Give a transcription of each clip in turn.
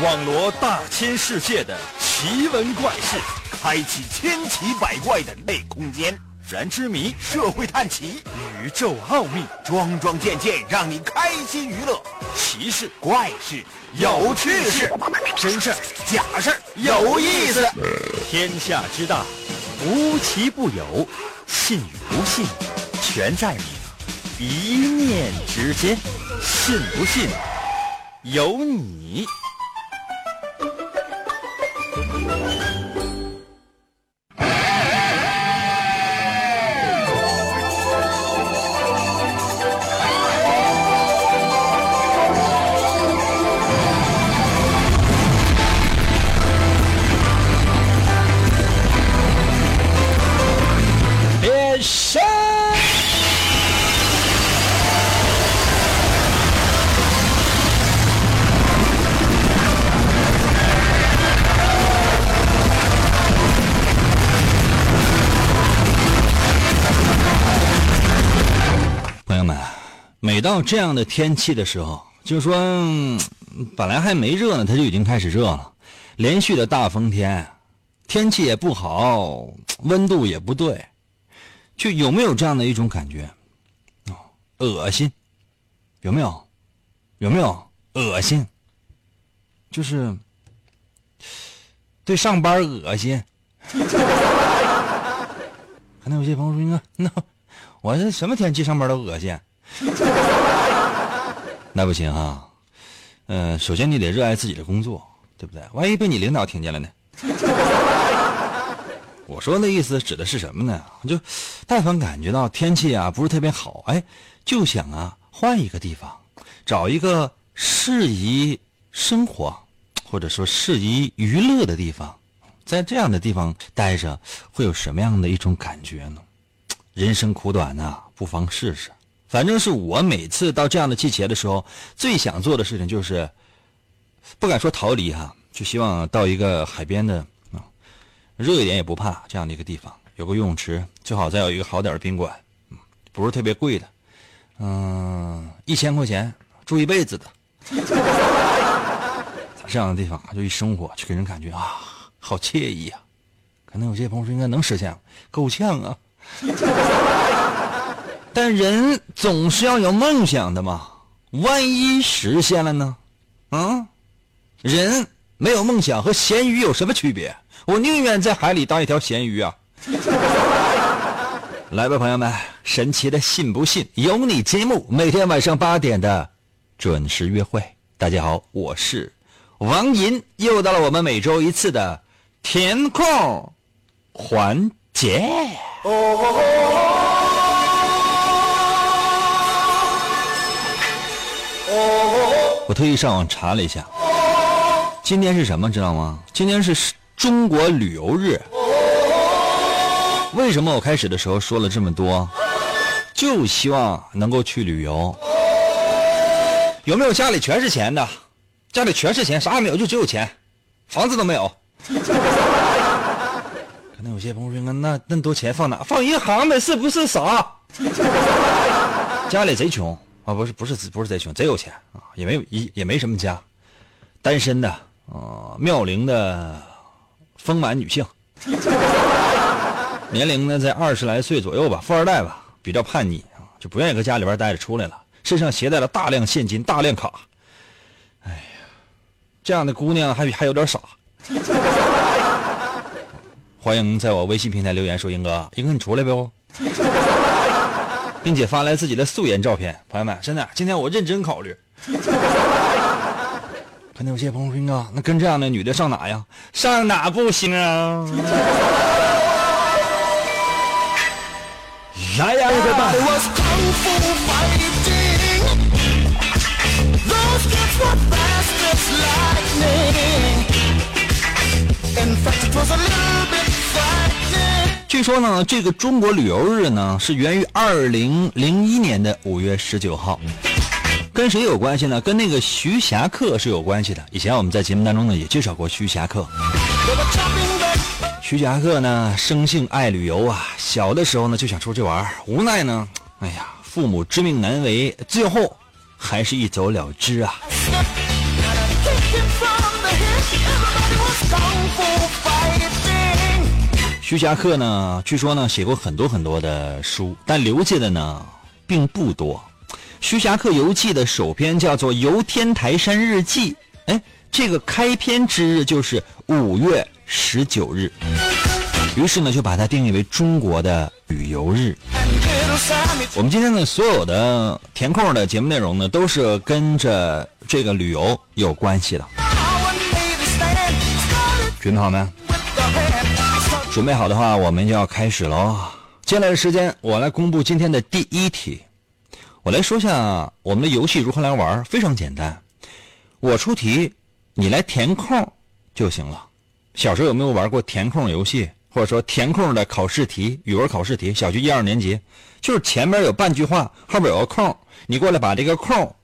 网罗大千世界的奇闻怪事，开启千奇百怪的内空间，燃之谜，社会探奇，宇宙奥秘，桩桩件件让你开心娱乐。奇事怪事有趣事，真事假事有意思。天下之大，无奇不有，信与不信，全在你一念之间。信不信由你。到这样的天气的时候，就说本来还没热呢，它就已经开始热了。连续的大风天，天气也不好，温度也不对，就有没有这样的一种感觉？哦，恶心，有没有？有没有恶心？就是对上班恶心。可能有些朋友说：“那那我这什么天气上班都恶心。”那不行啊，嗯、首先你得热爱自己的工作，对不对？万一被你领导听见了呢？我说那意思指的是什么呢？就但凡感觉到天气啊不是特别好，哎，就想啊换一个地方，找一个适宜生活或者说适宜娱乐的地方，在这样的地方待着会有什么样的一种感觉呢？人生苦短呐、不妨试试。反正是我每次到这样的季节的时候，最想做的事情就是，不敢说逃离哈，就希望到一个海边的啊，热一点也不怕这样的一个地方，有个游泳池，最好再有一个好点的宾馆，不是特别贵的，嗯，一千块钱住一辈子的，这样的地方就一生活就给人感觉啊，好惬意啊、可能有些朋友说应该能实现，够呛啊。但人总是要有梦想的嘛，万一实现了呢？啊，人没有梦想和咸鱼有什么区别？我宁愿在海里当一条咸鱼啊！来吧，朋友们，神奇的信不信由你节目，每天晚上八点的准时约会。大家好，我是王银，又到了我们每周一次的填空环节。我特意上网查了一下，今天是什么知道吗？今天是中国旅游日。为什么我开始的时候说了这么多？就希望能够去旅游。有没有家里全是钱的？家里全是钱，啥也没有，就只有钱，房子都没有。可能有些朋友说，那那么多钱放哪？放银行呗，是不是傻？家里贼穷啊，不是不是不是贼穷，贼有钱啊，也没有也也没什么家，单身的啊，妙龄的丰满女性，年龄呢在二十来岁左右吧，富二代吧，比较叛逆啊，就不愿意搁家里边待着，出来了，身上携带了大量现金、大量卡，哎呀，这样的姑娘还还有点傻。欢迎在我微信平台留言说：“英哥，英哥你出来不？”并且发来自己的素颜照片。朋友们，真的，今天我认真考虑。可能有些朋友说：“英哥，那跟这样的女的上哪呀？上哪不行啊？” 来呀，各位吧！据说呢，这个中国旅游日呢是源于二零零一年的五月十九号，跟谁有关系呢？跟那个徐霞客是有关系的。以前我们在节目当中呢也介绍过徐霞客。徐霞客呢生性爱旅游啊，小的时候呢就想出去玩，无奈呢，哎呀，父母知命难违，最后还是一走了之啊。徐霞客呢，据说呢写过很多很多的书，但留下的呢并不多。徐霞客游记的首篇叫做《游天台山日记》，哎，这个开篇之日就是五月十九日，于是呢就把它定义为中国的旅游日。我们今天的所有的填空的节目内容呢，都是跟着这个旅游有关系的。准备好没？准备好的话，我们就要开始喽。接下来的时间，我来公布今天的第一题。我来说下我们的游戏如何来玩，非常简单。我出题，你来填空就行了。小时候有没有玩过填空游戏，或者说填空的考试题、语文考试题？小学一二年级，就是前面有半句话，后边有个空，你过来把这个空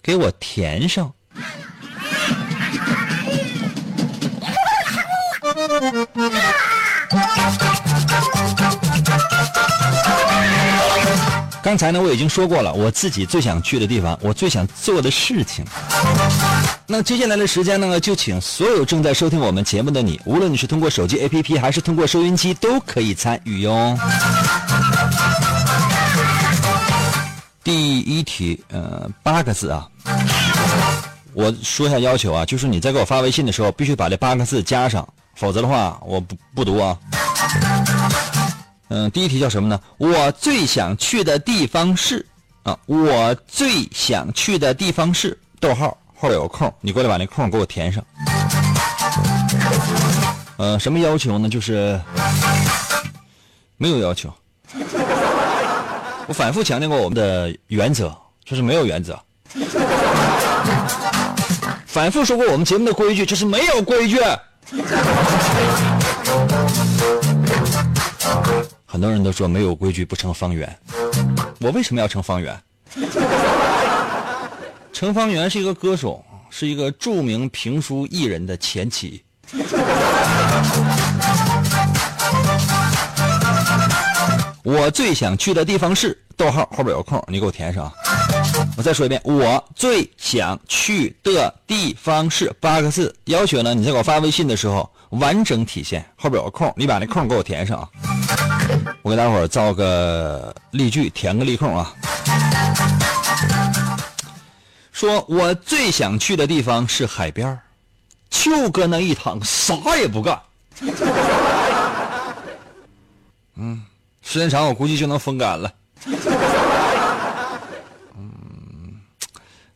给我填上。刚才呢，我已经说过了，我自己最想去的地方，我最想做的事情。那接下来的时间呢，就请所有正在收听我们节目的你，无论你是通过手机 APP 还是通过收音机，都可以参与哟。第一题，呃，八个字啊。我说一下要求啊，就是你在给我发微信的时候，必须把这八个字加上，否则的话我不不读啊。嗯，第一题叫什么呢？我最想去的地方是啊，我最想去的地方是逗号后有空，你过来把那空给我填上。呃，什么要求呢？就是没有要求。我反复强调过我们的原则，就是没有原则。反复说过我们节目的规矩，就是没有规矩。很多人都说没有规矩不成方圆，我为什么要成方圆？成方圆是一个歌手，是一个著名评书艺人的前妻。我最想去的地方是逗号后边有空，你给我填上。我再说一遍，我最想去的地方是八个字。要求呢，你在给我发微信的时候完整体现，后边有个空，你把那空给我填上啊。我给大伙儿造个例句，填个例空啊。说我最想去的地方是海边就搁那一躺，啥也不干。嗯，时间长我估计就能风干了。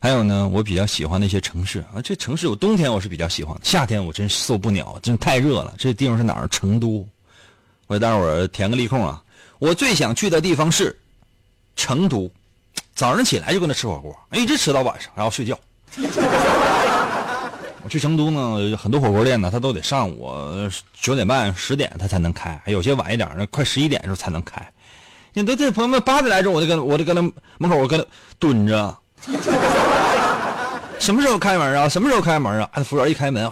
还有呢，我比较喜欢的一些城市啊，这城市有冬天我是比较喜欢，夏天我真受不了，真太热了。这地方是哪儿？成都。我给大伙儿填个例空啊，我最想去的地方是成都。早上起来就跟那吃火锅，一直吃到晚上，然后睡觉。我去成都呢，很多火锅店呢，它都得上午九点半、十点它才能开，有些晚一点呢，快十一点的时候才能开。你都这朋友们八点来钟，我就跟我就跟那门口我跟那蹲着。什么时候开门啊？什么时候开门啊？服务员一开门，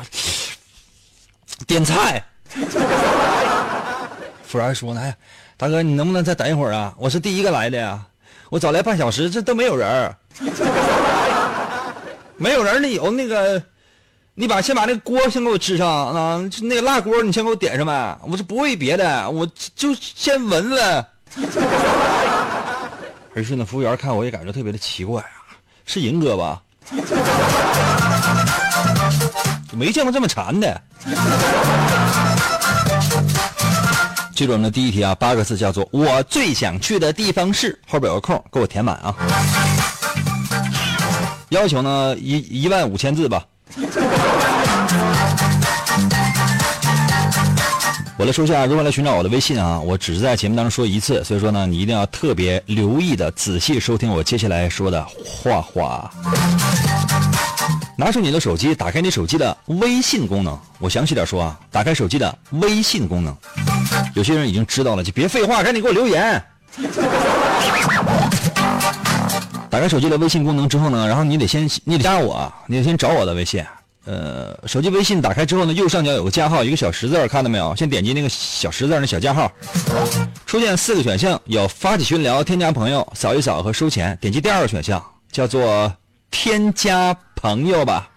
点菜。服务员说呢：“哎，大哥，你能不能再等一会儿啊？我是第一个来的呀，我早来半小时，这都没有人儿没有人儿那有那个，你把先把那锅先给我支上啊，那个辣锅你先给我点上呗。我是不为别的，我就先闻闻。于是呢，服务员看我也感觉特别的奇怪啊，是银哥吧？没见过这么馋的。记住我们的第一题啊，八个字叫做“我最想去的地方是”，后边有个空，给我填满啊。要求呢一一万五千字吧。我来说一下如何来寻找我的微信啊，我只是在节目当中说一次，所以说呢，你一定要特别留意的仔细收听我接下来说的话话。拿出你的手机，打开你手机的微信功能。我详细点说啊，打开手机的微信功能。有些人已经知道了，就别废话，赶紧给我留言。打开手机的微信功能之后呢，然后你得先你得加我，你得先找我的微信。呃，手机微信打开之后呢，右上角有个加号，一个小十字，看到没有？先点击那个小十字那小加号，出现四个选项，有发起群聊、添加朋友、扫一扫和收钱。点击第二个选项，叫做添加朋友吧。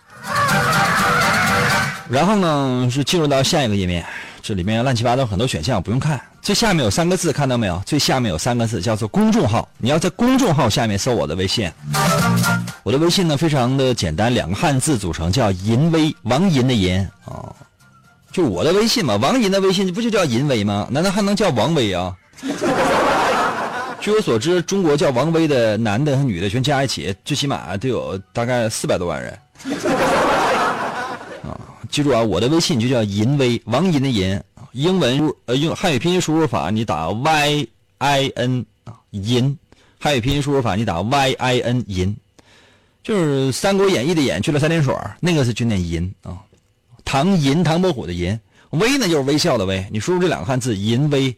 然后呢是进入到下一个页面，这里面乱七八糟很多选项不用看，最下面有三个字，看到没有？最下面有三个字叫做公众号，你要在公众号下面搜我的微信。我的微信呢非常的简单，两个汉字组成，叫淫威，王淫的淫啊，就我的微信嘛，王淫的微信不就叫淫威吗？难道还能叫王威啊？据我所知，中国叫王威的男的和女的全加一起，最起码都有大概四百多万人。记住啊，我的微信就叫淫威，王淫的淫，英文呃用汉语拼音输入法，你打 y i n 啊淫，汉语拼音输入法你打 y i n 淫，就是《三国演义》的演去了三点水那个是就念淫啊。唐寅唐伯虎的寅，微呢就是微笑的微，你输入这两个汉字淫威。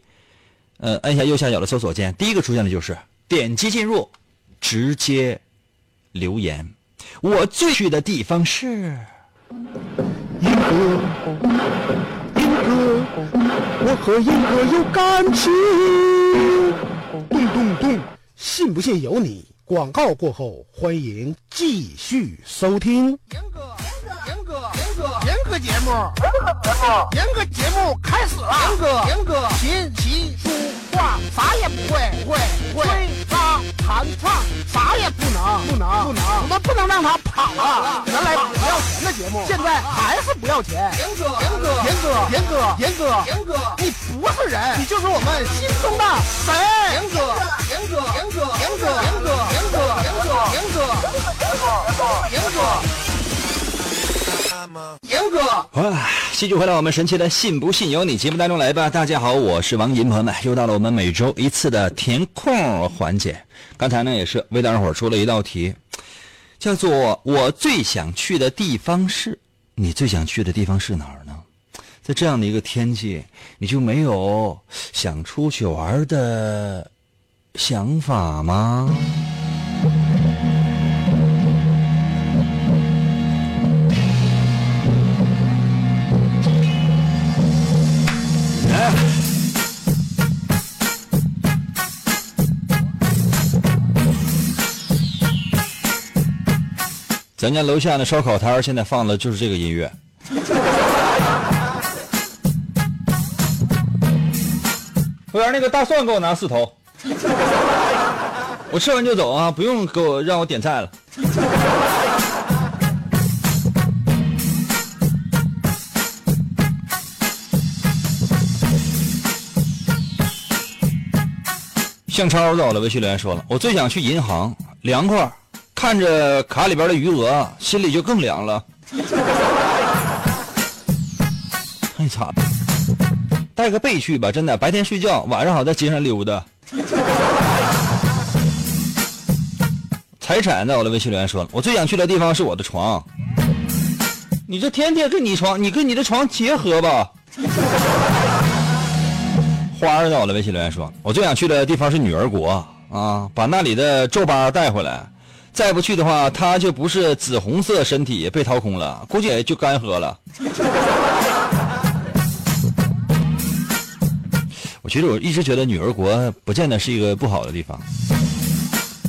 呃，按下右下角的搜索键，第一个出现的就是点击进入，直接留言。我最去的地方是英哥，英哥，我和英哥有感情。咚咚咚，信不信由你。广告过后，欢迎继续收听。严哥，严哥，严哥，严哥节目，严哥节目开始了。严哥，严哥，琴棋书画啥也不会，不会，不会。吹拉弹唱啥也不能，不能，不能。我们不能让他跑了。原来不要钱的节目，现在还是不要钱。严哥，严哥，严哥，严哥，严哥，严哥，你不是人，你就是我们心中的神。严哥，严哥，严哥，严哥，严哥，严哥，严哥，严哥，严哥，严哥。啊，继续回到我们神奇的“信不信由你”节目当中来吧。大家好，我是王银，朋友们，又到了我们每周一次的填空环节。刚才呢，也是为大伙儿出了一道题，叫做“我最想去的地方是”。你最想去的地方是哪儿呢？在这样的一个天气，你就没有想出去玩的想法吗？咱家楼下的烧烤摊现在放的就是这个音乐。服务员，那个大蒜给我拿四头。我吃完就走啊，不用给我让我点菜了。向超在我的微信留言说了，我最想去银行，凉快，看着卡里边的余额，心里就更凉了。太惨了，带个被去吧，真的，白天睡觉，晚上好在街上溜达。财产在我的微信留言说了，我最想去的地方是我的床。你这天天跟你床，你跟你的床结合吧。花儿在我的微信留言说，我最想去的地方是女儿国啊，把那里的皱巴带回来。再不去的话，她就不是紫红色身体被掏空了，估计也就干涸了。我其实我一直觉得女儿国不见得是一个不好的地方。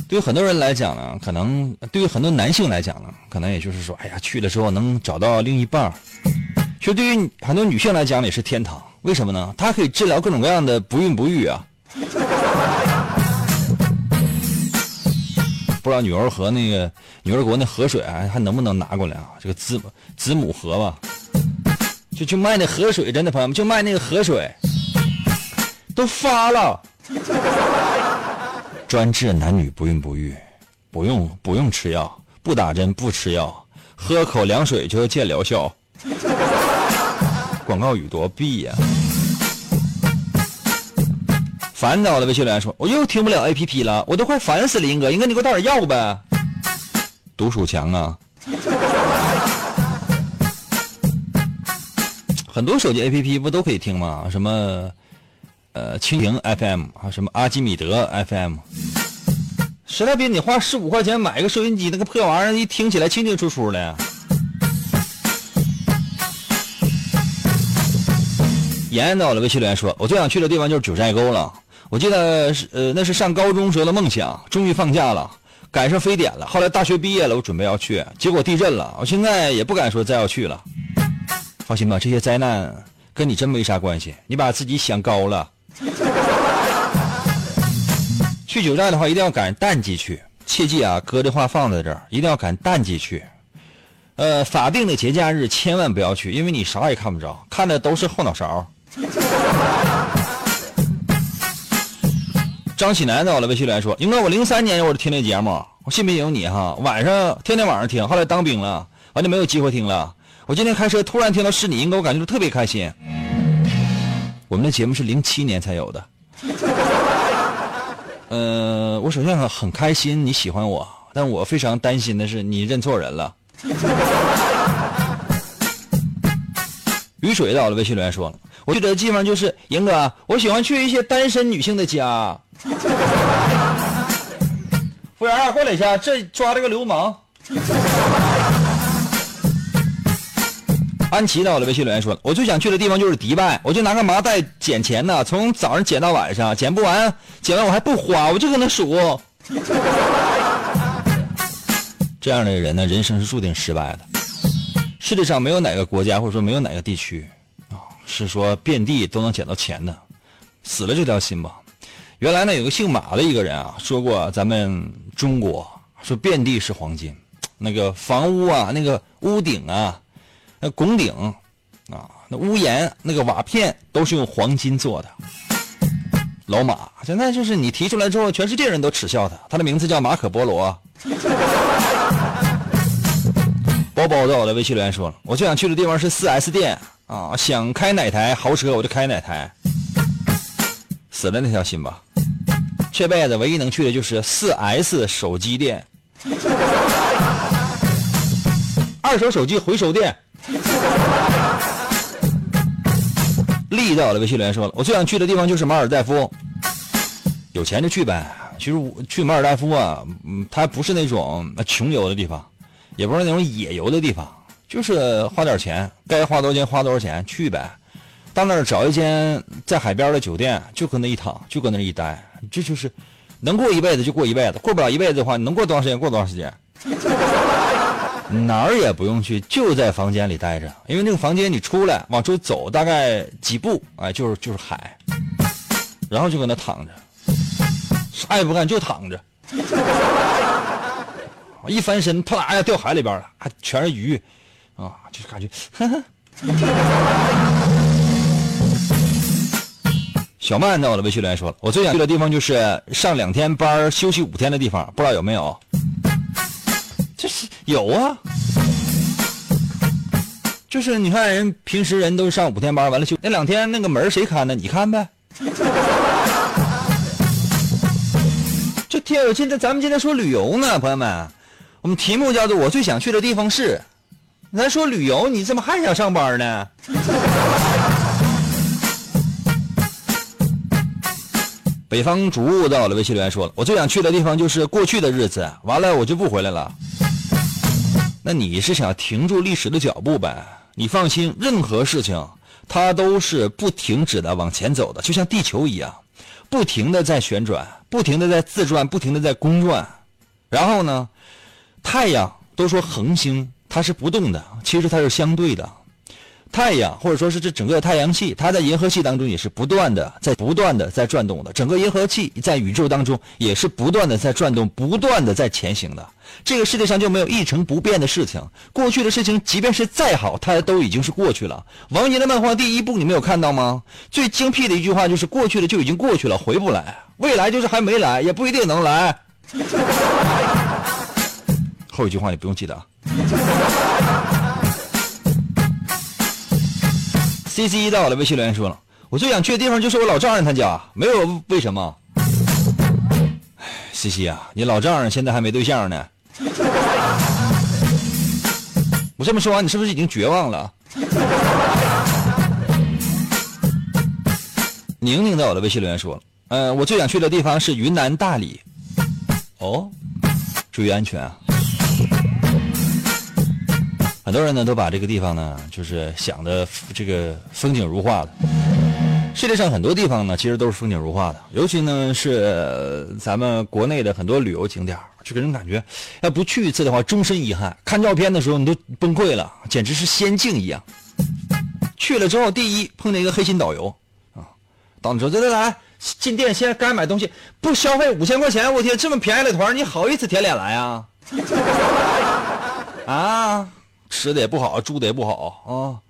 对于很多人来讲呢，可能对于很多男性来讲呢，可能也就是说，哎呀，去的时候能找到另一半儿。其实对于很多女性来讲也是天堂，为什么呢？它可以治疗各种各样的不孕不育啊。不知道女儿河那个女儿国那河水还还能不能拿过来啊？这个子子母河吧，就就卖那河水，真的朋友们就卖那个河水，都发了。专治男女不孕不育，不用不用吃药，不打针不吃药，喝口凉水就见疗效。广告语多毙呀！烦躁的微信留言说：“我又听不了 A P P 了，我都快烦死了。哥，英哥你给我带点药呗。毒鼠强啊！很多手机 A P P 不都可以听吗？什么呃蜻蜓 F M 啊，什么阿基米德 F M。实在别你花十五块钱买个收音机，那个破玩意儿一听起来清清楚楚的。妍到了微信留言说：“我最想去的地方就是九寨沟了。我记得是呃，那是上高中时候的梦想。终于放假了，赶上非典了。后来大学毕业了，我准备要去，结果地震了。我现在也不敢说再要去了。放心吧，这些灾难跟你真没啥关系，你把自己想高了。去九寨的话，一定要赶淡季去，切记啊，哥的话放在这儿，一定要赶淡季去。呃，法定的节假日千万不要去，因为你啥也看不着，看的都是后脑勺。张喜南在我的微信留言说：“英哥，我零三年我就听那节目，我信不信由你哈。晚上天天晚上听，后来当兵了，完就没有机会听了。我今天开车突然听到是你，英哥，我感觉特别开心。我们的节目是零七年才有的。呃，我首先很很开心你喜欢我，但我非常担心的是你认错人了。雨水到了，微信留言说了，我去的地方就是英哥，我喜欢去一些单身女性的家。服务员，过来一下，这抓了个流氓。安琪到了，微信留言说了，我最想去的地方就是迪拜，我就拿个麻袋捡钱呢，从早上捡到晚上，捡不完，捡完我还不花，我就搁那数。这样的人呢，人生是注定失败的。世界上没有哪个国家或者说没有哪个地区啊，是说遍地都能捡到钱的。死了这条心吧。原来呢，有个姓马的一个人啊，说过咱们中国说遍地是黄金，那个房屋啊，那个屋顶啊。那拱顶，啊，那屋檐，那个瓦片都是用黄金做的。老马现在就是你提出来之后，全世界人都耻笑他。他的名字叫马可波罗。包包在我的微信留言说了，我最想去的地方是四 S 店啊，想开哪台豪车我就开哪台。死了那条心吧，这辈子唯一能去的就是四 S 手机店，二手手机回收店。力到了，微信留言说了，我最想去的地方就是马尔代夫。有钱就去呗。其实我去马尔代夫啊，嗯，它不是那种穷游的地方，也不是那种野游的地方，就是花点钱，该花多少钱花多少钱去呗。到那儿找一间在海边的酒店，就搁那一躺，就搁那一待，这就是能过一辈子就过一辈子，过不了一辈子的话，能过多长时间过多长时间。哪儿也不用去，就在房间里待着，因为那个房间你出来往出走大概几步，哎，就是就是海，然后就搁那躺着，啥也不干就躺着，一翻身，啪啦呀掉海里边了，还全是鱼，啊，就是感觉。小曼在我的微信里言说了，我最想去的地方就是上两天班休息五天的地方，不知道有没有。这是有啊，就是你看人平时人都上五天班，完了休那两天那个门谁看呢？你看呗。这天，我今天咱们今天说旅游呢，朋友们，我们题目叫做我最想去的地方是，咱说旅游，你怎么还想上班呢？北方竹雾到了，微信留言说了，我最想去的地方就是过去的日子，完了我就不回来了。那你是想停住历史的脚步呗？你放心，任何事情它都是不停止的往前走的，就像地球一样，不停的在旋转，不停的在自转，不停的在公转。然后呢，太阳都说恒星它是不动的，其实它是相对的。太阳，或者说是这整个太阳系，它在银河系当中也是不断的在不断的在转动的。整个银河系在宇宙当中也是不断的在转动，不断的在前行的。这个世界上就没有一成不变的事情。过去的事情，即便是再好，它都已经是过去了。王杰的漫画第一部你没有看到吗？最精辟的一句话就是过去的就已经过去了，回不来。未来就是还没来，也不一定能来。后一句话你不用记得啊。C C 到我的微信留言说了，我最想去的地方就是我老丈人他家，没有为什么。C C 啊，你老丈人现在还没对象呢。我这么说完，你是不是已经绝望了？宁宁在我的微信留言说了，嗯，我最想去的地方是云南大理。哦，注意安全啊。很多人呢都把这个地方呢，就是想的这个风景如画的。世界上很多地方呢，其实都是风景如画的。尤其呢是咱们国内的很多旅游景点就给人感觉，要不去一次的话，终身遗憾。看照片的时候你都崩溃了，简直是仙境一样。去了之后，第一碰见一个黑心导游啊，导游说：“来来来，进店先该买东西，不消费五千块钱，我天，这么便宜的团，你好意思舔脸来啊？啊，吃的也不好，住的也不好啊，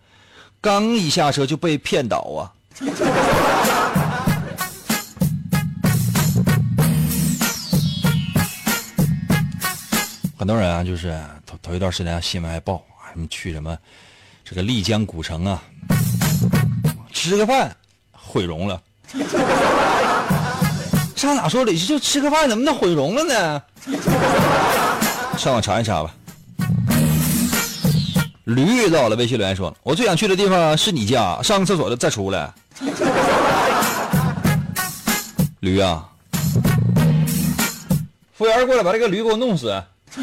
刚一下车就被骗倒啊。”很多人啊，就是头头一段时间新闻还报啊，什么去什么这个丽江古城啊，吃个饭毁容了。上哪说理去？就吃个饭怎么能毁容了呢？上网查一查吧。驴到了，微信留言说：“我最想去的地方是你家，上个厕所再出来。”驴啊！服务员过来，把这个驴给我弄死！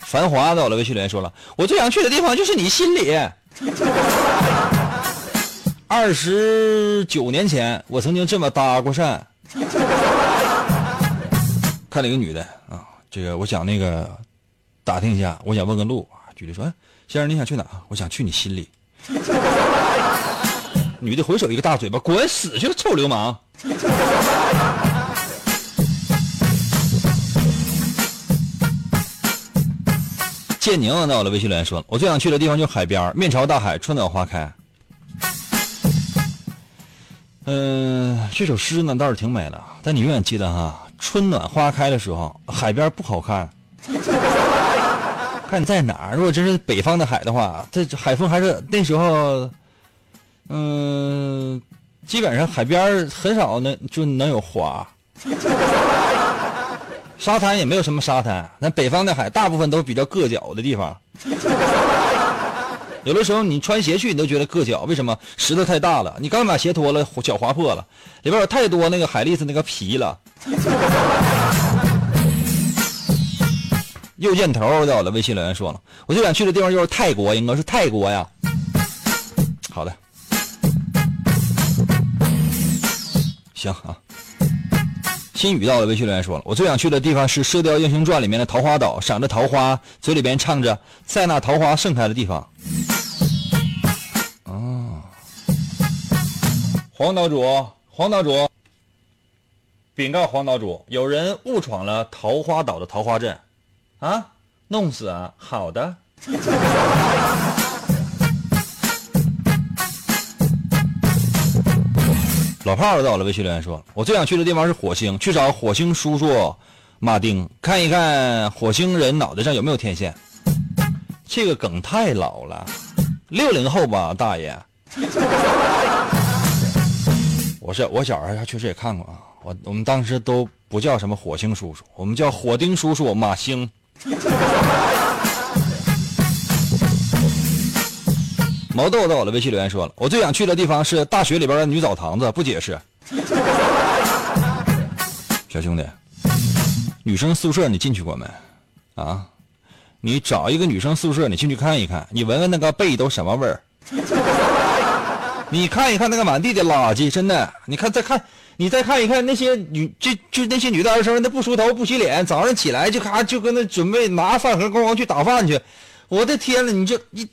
繁华到了，微信留言说了：“我最想去的地方就是你心里。”二十九年前，我曾经这么搭过讪。看了一个女的啊，这个我想那个打听一下，我想问个路啊。举例说：“哎，先生，你想去哪？我想去你心里。”女的回手一个大嘴巴，滚死去，臭流氓！建宁到了，微信留言说：“我最想去的地方就是海边，面朝大海，春暖花开。”嗯，这首诗呢倒是挺美的，但你永远记得哈，春暖花开的时候，海边不好看。看你在哪，如果真是北方的海的话，这海风还是那时候，嗯，基本上海边很少能就能有花。沙滩也没有什么沙滩，那北方的海大部分都比较硌脚的地方。有的时候你穿鞋去，你都觉得硌脚，为什么？石头太大了，你刚把鞋脱了，脚划破了，里边有太多那个海蛎子那个皮了。右箭头在我的微信留言说了，我最想去的地方就是泰国，应该是泰国呀。好的，行啊。新宇到了，微信留言说了，我最想去的地方是《射雕英雄传》里面的桃花岛，赏着桃花，嘴里边唱着“在那桃花盛开的地方”。黄岛主，黄岛主，禀告黄岛主，有人误闯了桃花岛的桃花镇，啊，弄死啊！好的。老炮儿到了，微信留言说：“我最想去的地方是火星，去找火星叔叔马丁，看一看火星人脑袋上有没有天线。”这个梗太老了，六零后吧，大爷。我是我小时候确实也看过啊，我我们当时都不叫什么火星叔叔，我们叫火丁叔叔马星。毛豆在我的，微信留言说了，我最想去的地方是大学里边的女澡堂子，不解释。小兄弟，女生宿舍你进去过没？啊，你找一个女生宿舍，你进去看一看，你闻闻那个被都什么味儿？你看一看那个满地的垃圾，真的，你看再看，你再看一看那些女，就就那些女大学生，那不梳头不洗脸，早上起来就咔就跟那准备拿饭盒咣咣去打饭去，我的天呐，你这你。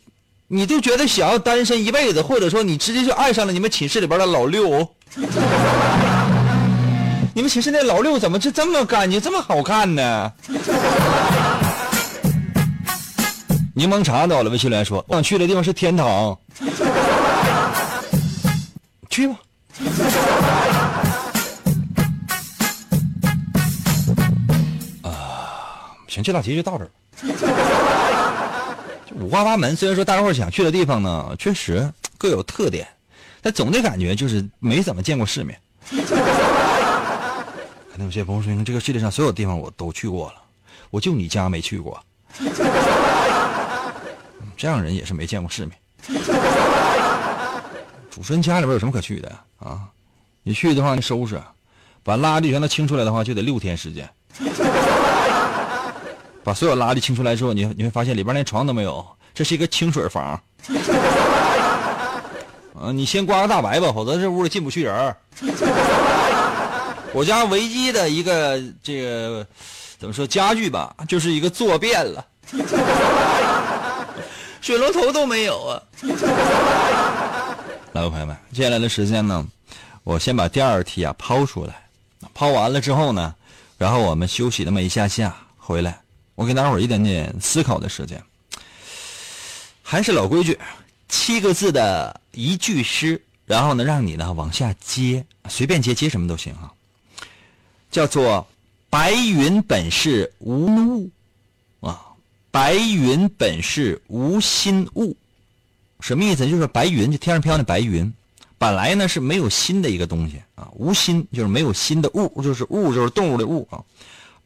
你就觉得想要单身一辈子，或者说你直接就爱上了你们寝室里边的老六。你们寝室那老六怎么就这么干净、这么好看呢？柠檬茶到了，微信来说，我想去的地方是天堂。去吧。啊，行，这道题就到这儿。五花八门，虽然说大家伙想去的地方呢，确实各有特点，但总的感觉就是没怎么见过世面。可能有些朋友说，这个世界上所有地方我都去过了，我就你家没去过。这样人也是没见过世面。主持人家里边有什么可去的啊？你去的话，你收拾，把垃圾全都清出来的话，就得六天时间。把所有垃圾清出来之后，你你会发现里边连床都没有，这是一个清水房。啊，你先刮个大白吧，否则这屋里进不去人。我家唯一的一个这个怎么说家具吧，就是一个坐便了。水龙头都没有啊！来，朋友们，接下来的时间呢，我先把第二题啊抛出来，抛完了之后呢，然后我们休息那么一下下，回来我给大伙儿一点点思考的时间。还是老规矩，七个字的一句诗，然后呢，让你呢往下接，随便接接什么都行啊。叫做“白云本是无物”，啊，“白云本是无心物”，什么意思？就是白云，就天上飘的白云，本来呢是没有心的一个东西啊，无心就是没有心的物，就是物就是动物的物啊。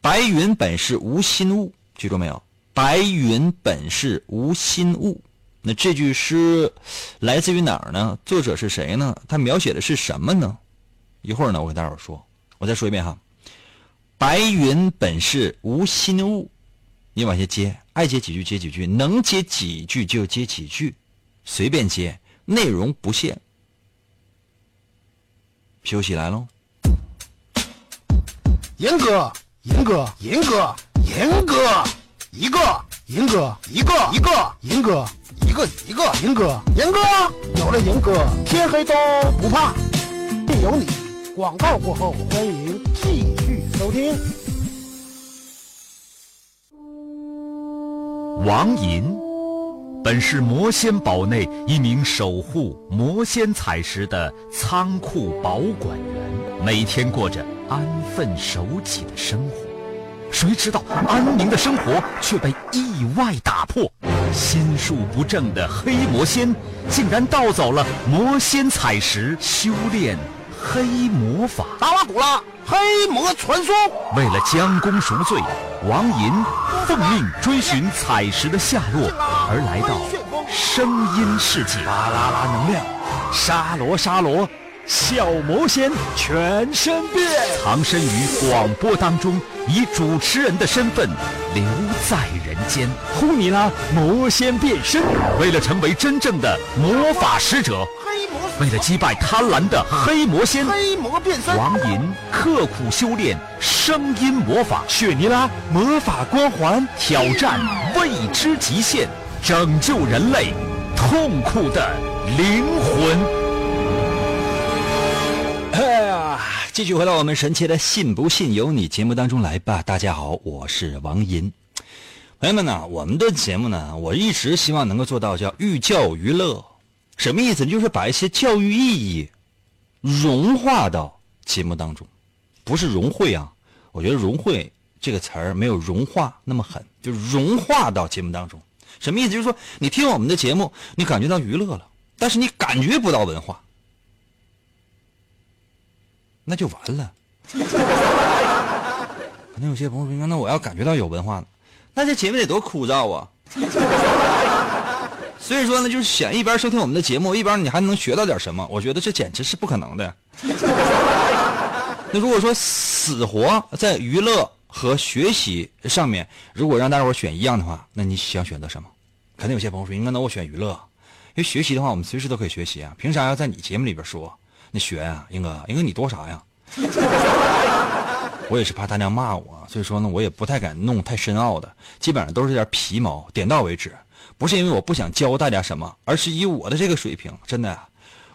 白云本是无心物，记住没有？白云本是无心物。那这句诗来自于哪儿呢？作者是谁呢？他描写的是什么呢？一会儿呢，我给大伙说。我再说一遍哈，“白云本是无心物”，你往下接，爱接几句接几句，能接几句就接几句，随便接，内容不限。休息来喽。严哥，严哥，严哥，严哥，一个，严哥，一个，一个，严哥，一个，一个，严哥，严哥，有了严哥，天黑都不怕，有你。广告过后，欢迎继续收听。王银本是魔仙堡内一名守护魔仙彩石的仓库保管员，每天过着安分守己的生活。谁知道安宁的生活却被意外打破，心术不正的黑魔仙竟然盗走了魔仙彩石，修炼黑魔法。达瓦古拉黑魔传说，为了将功赎罪，王银奉命追寻彩石的下落，而来到声音世界。巴啦啦能量，沙罗沙罗，小魔仙全身变。藏身于广播当中，以主持人的身份留在人间。呼尼拉魔仙变身，为了成为真正的魔法使者，黑魔为了击败贪婪的黑魔仙，黑魔变身，王银刻苦修炼声音魔法，雪尼拉魔法光环，挑战未知极限，拯救人类痛苦的灵魂。哎呀，继续回到我们神奇的“信不信由你”节目当中来吧。大家好，我是王银。朋友们呢，我们的节目呢，我一直希望能够做到叫寓教于乐。什么意思？就是把一些教育意义融化到节目当中，不是融汇啊。我觉得“融汇”这个词儿没有融化那么狠，就是融化到节目当中。什么意思？就是说你听我们的节目，你感觉到娱乐了，但是你感觉不到文化。那就完了。可能有些朋友说：“那我要感觉到有文化，那这节目得多枯燥啊！”所以说呢，就是想一边收听我们的节目，一边你还能学到点什么，我觉得这简直是不可能的。那如果说死活在娱乐和学习上面，如果让大伙选一样的话，那你想选择什么？肯定有些朋友说：“应该那我选娱乐，因为学习的话，我们随时都可以学习啊，凭啥要在你节目里边说？”你学呀、英哥，英哥你多啥呀？我也是怕大家骂我，所以说呢，我也不太敢弄太深奥的，基本上都是点皮毛，点到为止。不是因为我不想教大家什么，而是以我的这个水平，真的，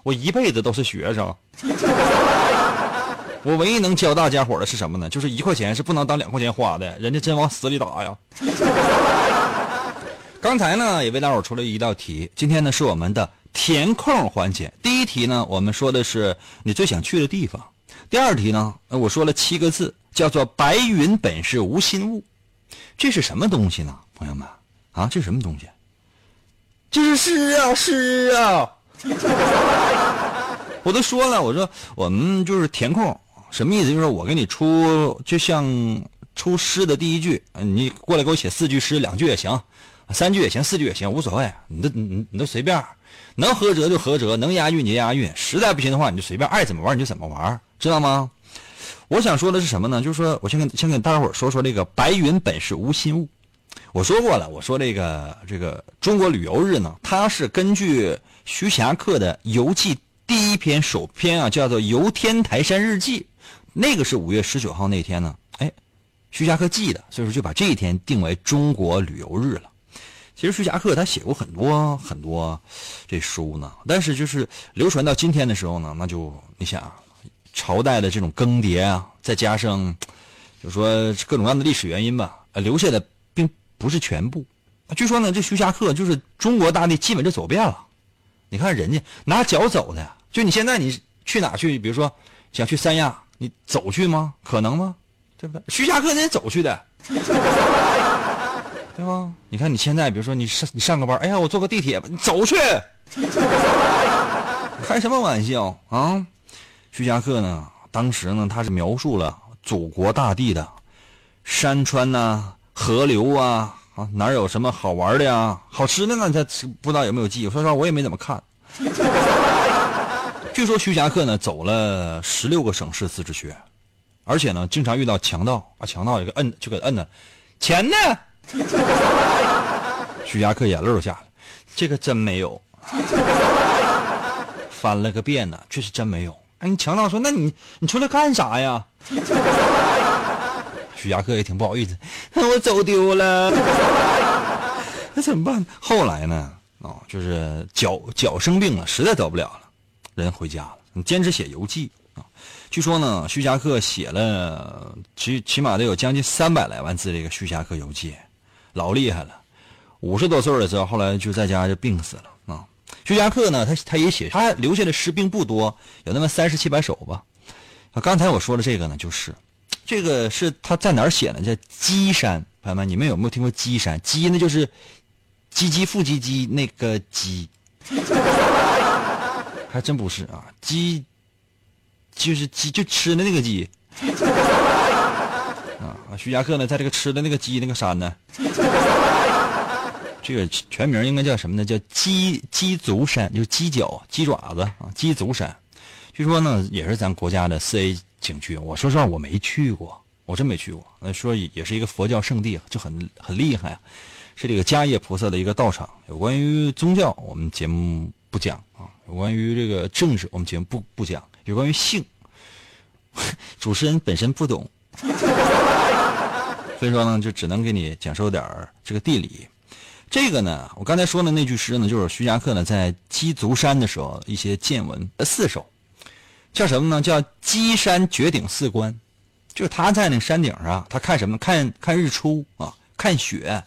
我一辈子都是学生。我唯一能教大家伙的是什么呢？就是一块钱是不能当两块钱花的，人家真往死里打呀。刚才呢，也为大伙出了一道题，今天呢是我们的。填空环节，第一题呢，我们说的是你最想去的地方；第二题呢，我说了七个字，叫做“白云本是无心物”，这是什么东西呢，朋友们？啊，这是什么东西？这是诗啊，诗啊！我都说了，我说我们就是填空，什么意思？就是我给你出，就像出诗的第一句，你过来给我写四句诗，两句也行，三句也行，四句也行，无所谓，你都你你都随便。能合辙就合辙，能押韵就押韵，实在不行的话，你就随便爱怎么玩你就怎么玩，知道吗？我想说的是什么呢？就是说我先跟先跟大伙说说这个“白云本是无心物”。我说过了，我说这个这个中国旅游日呢，它是根据徐霞客的游记第一篇首篇啊，叫做《游天台山日记》，那个是五月十九号那天呢，哎，徐霞客记的，所以说就把这一天定为中国旅游日了。其实徐霞客他写过很多很多这书呢，但是就是流传到今天的时候呢，那就你想，朝代的这种更迭啊，再加上就说各种各样的历史原因吧，呃，留下的不是全部。据说呢，这徐霞客就是中国大地基本就走遍了。你看人家拿脚走的，就你现在你去哪去？比如说想去三亚，你走去吗？可能吗？对不对？徐霞客人家走去的。对吧？你看你现在，比如说你上你上个班，哎呀，我坐个地铁吧，你走去，开什么玩笑啊？徐霞客呢，当时呢，他是描述了祖国大地的山川呐、河流啊啊，哪有什么好玩的呀、好吃的呢？他不知道有没有记忆。说实话，我也没怎么看。据说徐霞客呢，走了十六个省市自治区，而且呢，经常遇到强盗啊，强盗也给摁就给摁了，钱呢？徐霞客眼泪都下来，这个真没有，翻了个遍呢，确实真没有。哎，你强盗说，那你你出来干啥呀？徐霞客也挺不好意思，那我走丢了，那怎么办？后来呢？哦，就是脚脚生病了，实在走不了了，人回家了。你坚持写游记啊？据说呢，徐霞客写了起起码得有将近三百来万字这个《徐霞客游记》。老厉害了，五十多岁的时候，后来就在家就病死了啊。徐霞客呢，他他也写，他留下的诗并不多，有那么三十七百首吧。刚才我说的这个呢，就是这个是他在哪儿写呢？叫鸡山，朋友们，你们有没有听过鸡山？鸡呢就是鸡鸡复唧唧那个鸡，还真不是啊，鸡就是鸡就吃的那个鸡。啊，徐霞客呢，在这个吃的那个鸡那个山呢，这个全名应该叫什么呢？叫鸡鸡足山，就是鸡脚、鸡爪子啊，鸡足山。据说呢，也是咱国家的四 A 景区。我说实话，我没去过，我真没去过。那说也是一个佛教圣地，就很很厉害啊，是这个迦叶菩萨的一个道场。有关于宗教，我们节目不讲啊；有关于这个政治，我们节目不不讲；有关于性，主持人本身不懂。所以说呢，就只能给你讲授点这个地理。这个呢，我刚才说的那句诗呢，就是徐霞客呢在鸡足山的时候一些见闻四首，叫什么呢？叫“鸡山绝顶四观”，就是他在那山顶上，他看什么？看看日出啊，看雪，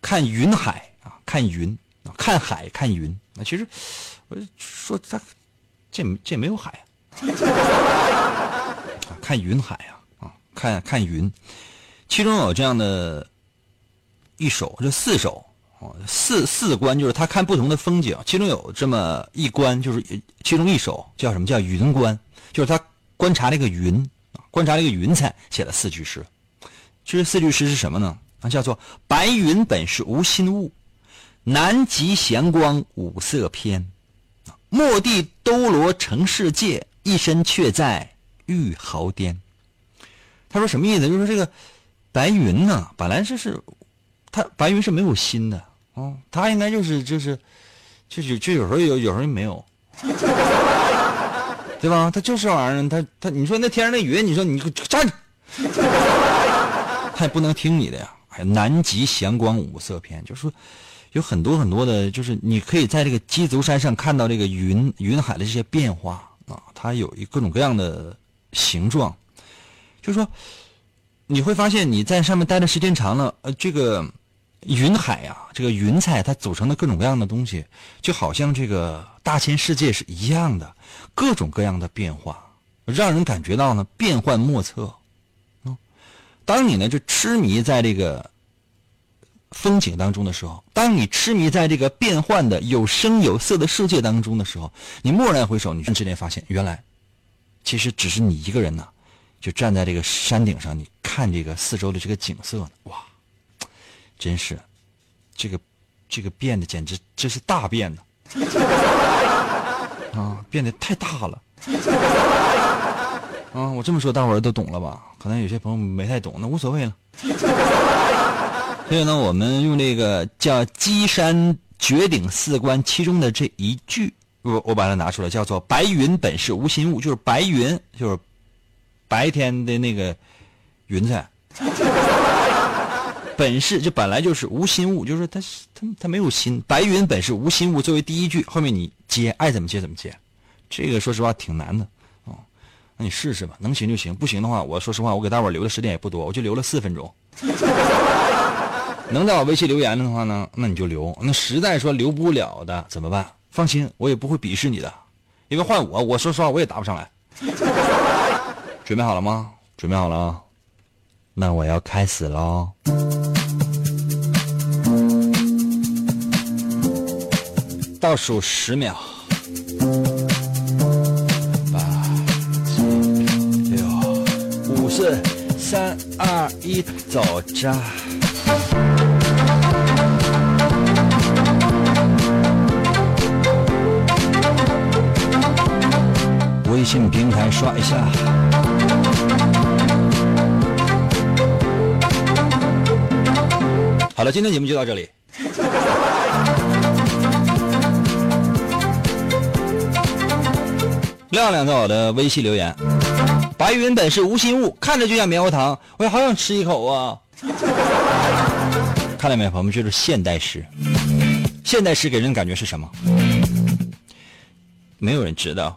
看云海啊，看云啊，看海，看云。那其实我说他这这没有海啊，看云海啊啊，看看云。其中有这样的一首，就四首四四关就是他看不同的风景。其中有这么一关，就是其中一首叫什么叫云观，就是他观察那个云，观察那个云彩，写了四句诗。这四句诗是什么呢？啊，叫做“白云本是无心物，南极闲光五色偏。蓦地兜罗成世界，一身却在玉毫巅。”他说什么意思？就是这个。白云呢，本来就是，它白云是没有心的啊，他应该就是就是，就就就有时候有，有时候没有，对吧？他就是玩意儿，他他，你说那天上那云，你说你站，他也不能听你的呀。还有南极祥光五色偏，就是说有很多很多的，就是你可以在这个鸡足山上看到这个云云海的这些变化啊，它有一各种各样的形状，就是说。你会发现你在上面待的时间长了，呃，这个云海啊，这个云彩它组成的各种各样的东西，就好像这个大千世界是一样的，各种各样的变化，让人感觉到呢变幻莫测。嗯，当你呢就痴迷在这个风景当中的时候，当你痴迷在这个变幻的有声有色的世界当中的时候，你蓦然回首，你瞬间发现，原来其实只是你一个人呢。就站在这个山顶上，你看这个四周的这个景色，哇，真是，这个，这个变得简直这是大变的，啊，变得太大了，啊，我这么说大伙儿都懂了吧？可能有些朋友没太懂，那无所谓了。所以呢，我们用这个叫“鸡山绝顶四观”其中的这一句，我我把它拿出来，叫做“白云本是无心物”，就是白云，就是。白天的那个云彩，本是就本来就是无心物，就是他他他没有心。白云本是无心物，作为第一句，后面你接爱怎么接怎么接，这个说实话挺难的哦。那你试试吧，能行就行，不行的话，我说实话，我给大伙留的时间也不多，我就留了四分钟。能在我微信留言的话呢，那你就留。那实在说留不了的怎么办？放心，我也不会鄙视你的，因为换我，我说实话我也答不上来。准备好了吗？准备好了啊！那我要开始喽。倒数十秒，八、七、六、五、四、三、二、一，走着。微信平台刷一下。好了，今天节目就到这里。亮亮在我的微信留言：“白云本是无心物，看着就像棉花糖，我也好想吃一口啊！”看到没有，朋友们，这是现代诗。现代诗给人的感觉是什么？没有人知道。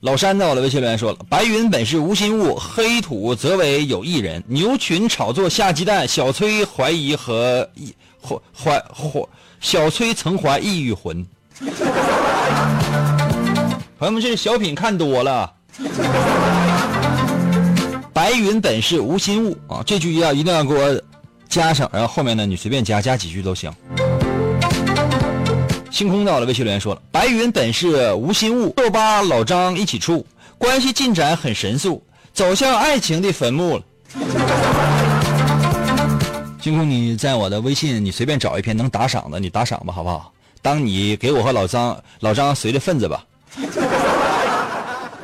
老山在我的微信留言说了：“白云本是无心物，黑土则为有意人。牛群炒作下鸡蛋，小崔怀疑和意怀怀怀，小崔曾怀异域魂。”朋友们，这是小品看多了。白云本是无心物啊，这句要一定要给我加上，然后后面呢你随便加加几句都行。星空到了，微信留言说了：“白云本是无心物，豆巴老张一起处，关系进展很神速，走向爱情的坟墓了。”星空，你在我的微信，你随便找一篇能打赏的，你打赏吧，好不好？当你给我和老张老张随的份子吧。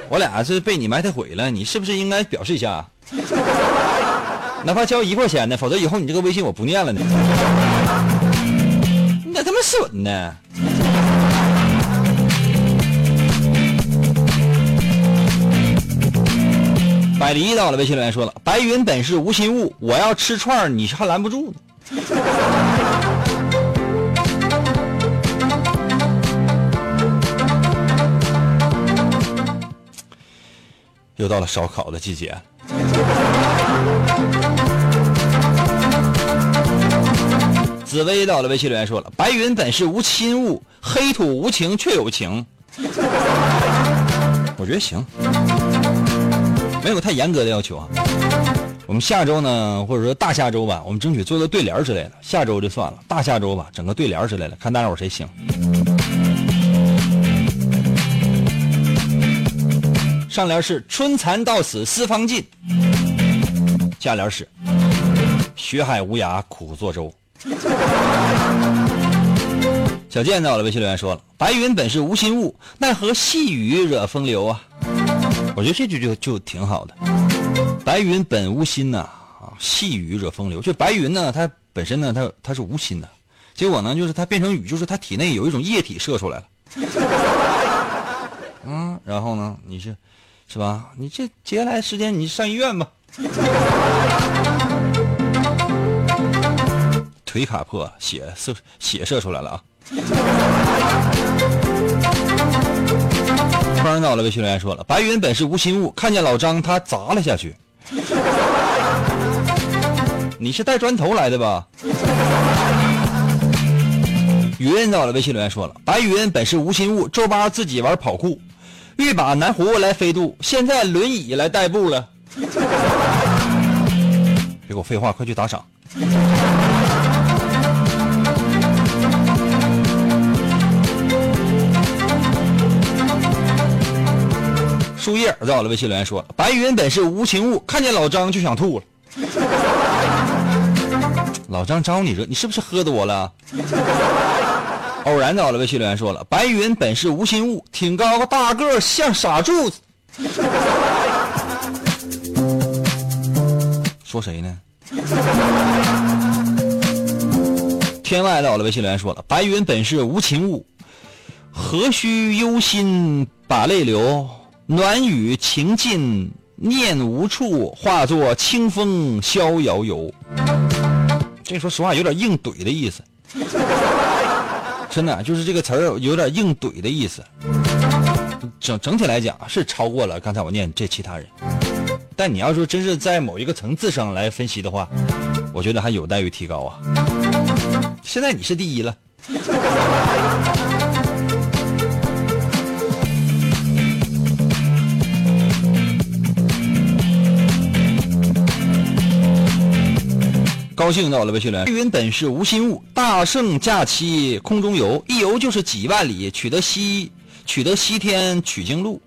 我俩是被你埋汰毁了，你是不是应该表示一下？哪怕交一块钱的，否则以后你这个微信我不念了呢。损呢？百离到了，微信留言说了：“白云本是无心物，我要吃串儿你是还拦不住呢。”又到了烧烤的季节。紫薇到了，微信留言说了：“白云本是无亲物，黑土无情却有情。”我觉得行，没有太严格的要求啊。我们下周呢，或者说大下周吧，我们争取做个对联之类的。下周就算了，大下周吧，整个对联之类的，看大伙谁行。上联是“春蚕到死丝方尽”，下联是“学海无涯苦作舟”。小健到了，微信留言说了：“白云本是无心物，奈何细雨惹风流啊？”我觉得这句就就挺好的。白云本无心呐，啊，细雨惹风流。就白云呢，它本身呢，它它是无心的，结果呢，就是它变成雨，就是它体内有一种液体射出来了。嗯，然后呢，你是，是吧？你这接下来时间你上医院吧。腿卡破，血射血射出来了啊！突然到了，微信留言说了：“白云本是无心物，看见老张他砸了下去。”你是带砖头来的吧？云到了，微信留言说了：“白云本是无心物，周八自己玩跑酷，欲把南湖来飞渡，现在轮椅来代步了。”别给我废话，快去打赏。树叶在我的微信留言说：“白云本是无情物，看见老张就想吐了。”老张招你惹你是不是喝多了？偶然在我的微信留言说了：“白云本是无心物，挺高个大个像傻柱。”说谁呢？天外在我的微信留言说了：“白云本是无情物，何须忧心把泪流？暖雨情尽念无处，化作清风逍遥游。这说实话有点硬怼的意思，真的就是这个词儿有点硬怼的意思。整整体来讲是超过了刚才我念这其他人，但你要说真是在某一个层次上来分析的话，我觉得还有待于提高啊。现在你是第一了。高兴到了微信留言，白云本是无心物，大圣驾期空中游，一游就是几万里，取得西取得西天取经路。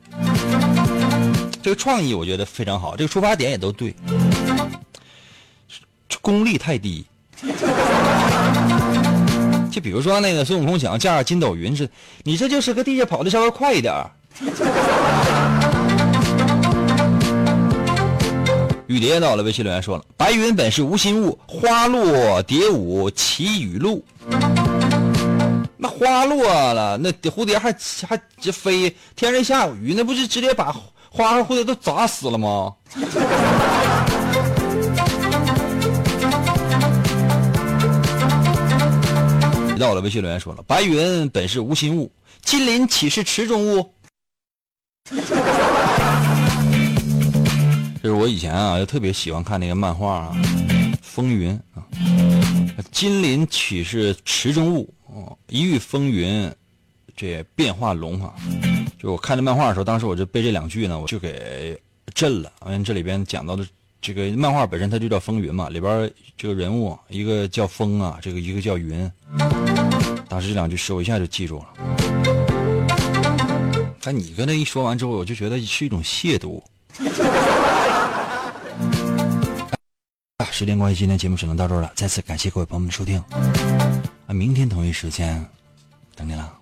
这个创意我觉得非常好，这个出发点也都对，功力太低。就比如说那个孙悟空想要驾着筋斗云是，你这就是个地下跑的稍微快一点儿雨蝶到了，微信留言说了：“白云本是无心物，花落蝶舞齐雨露。”那花落了，那蝴蝶还还这飞，天上下雨，那不是直接把花和蝴蝶都砸死了吗？到了，微信留言说了：“白云本是无心物，金鳞岂是池中物？”就是我以前啊，就特别喜欢看那个漫画啊，《风云》啊，金鳞岂是池中物？哦，一遇风云，这变化龙啊！就我看这漫画的时候，当时我就被这两句呢，我就给震了。因为这里边讲到的这个漫画本身它就叫《风云》嘛，里边这个人物一个叫风啊，这个一个叫云。当时这两句诗我一下就记住了。但你跟他一说完之后，我就觉得是一种亵渎。啊，时间关系，今天节目只能到这儿了。再次感谢各位朋友们的收听，啊，明天同一时间等你了。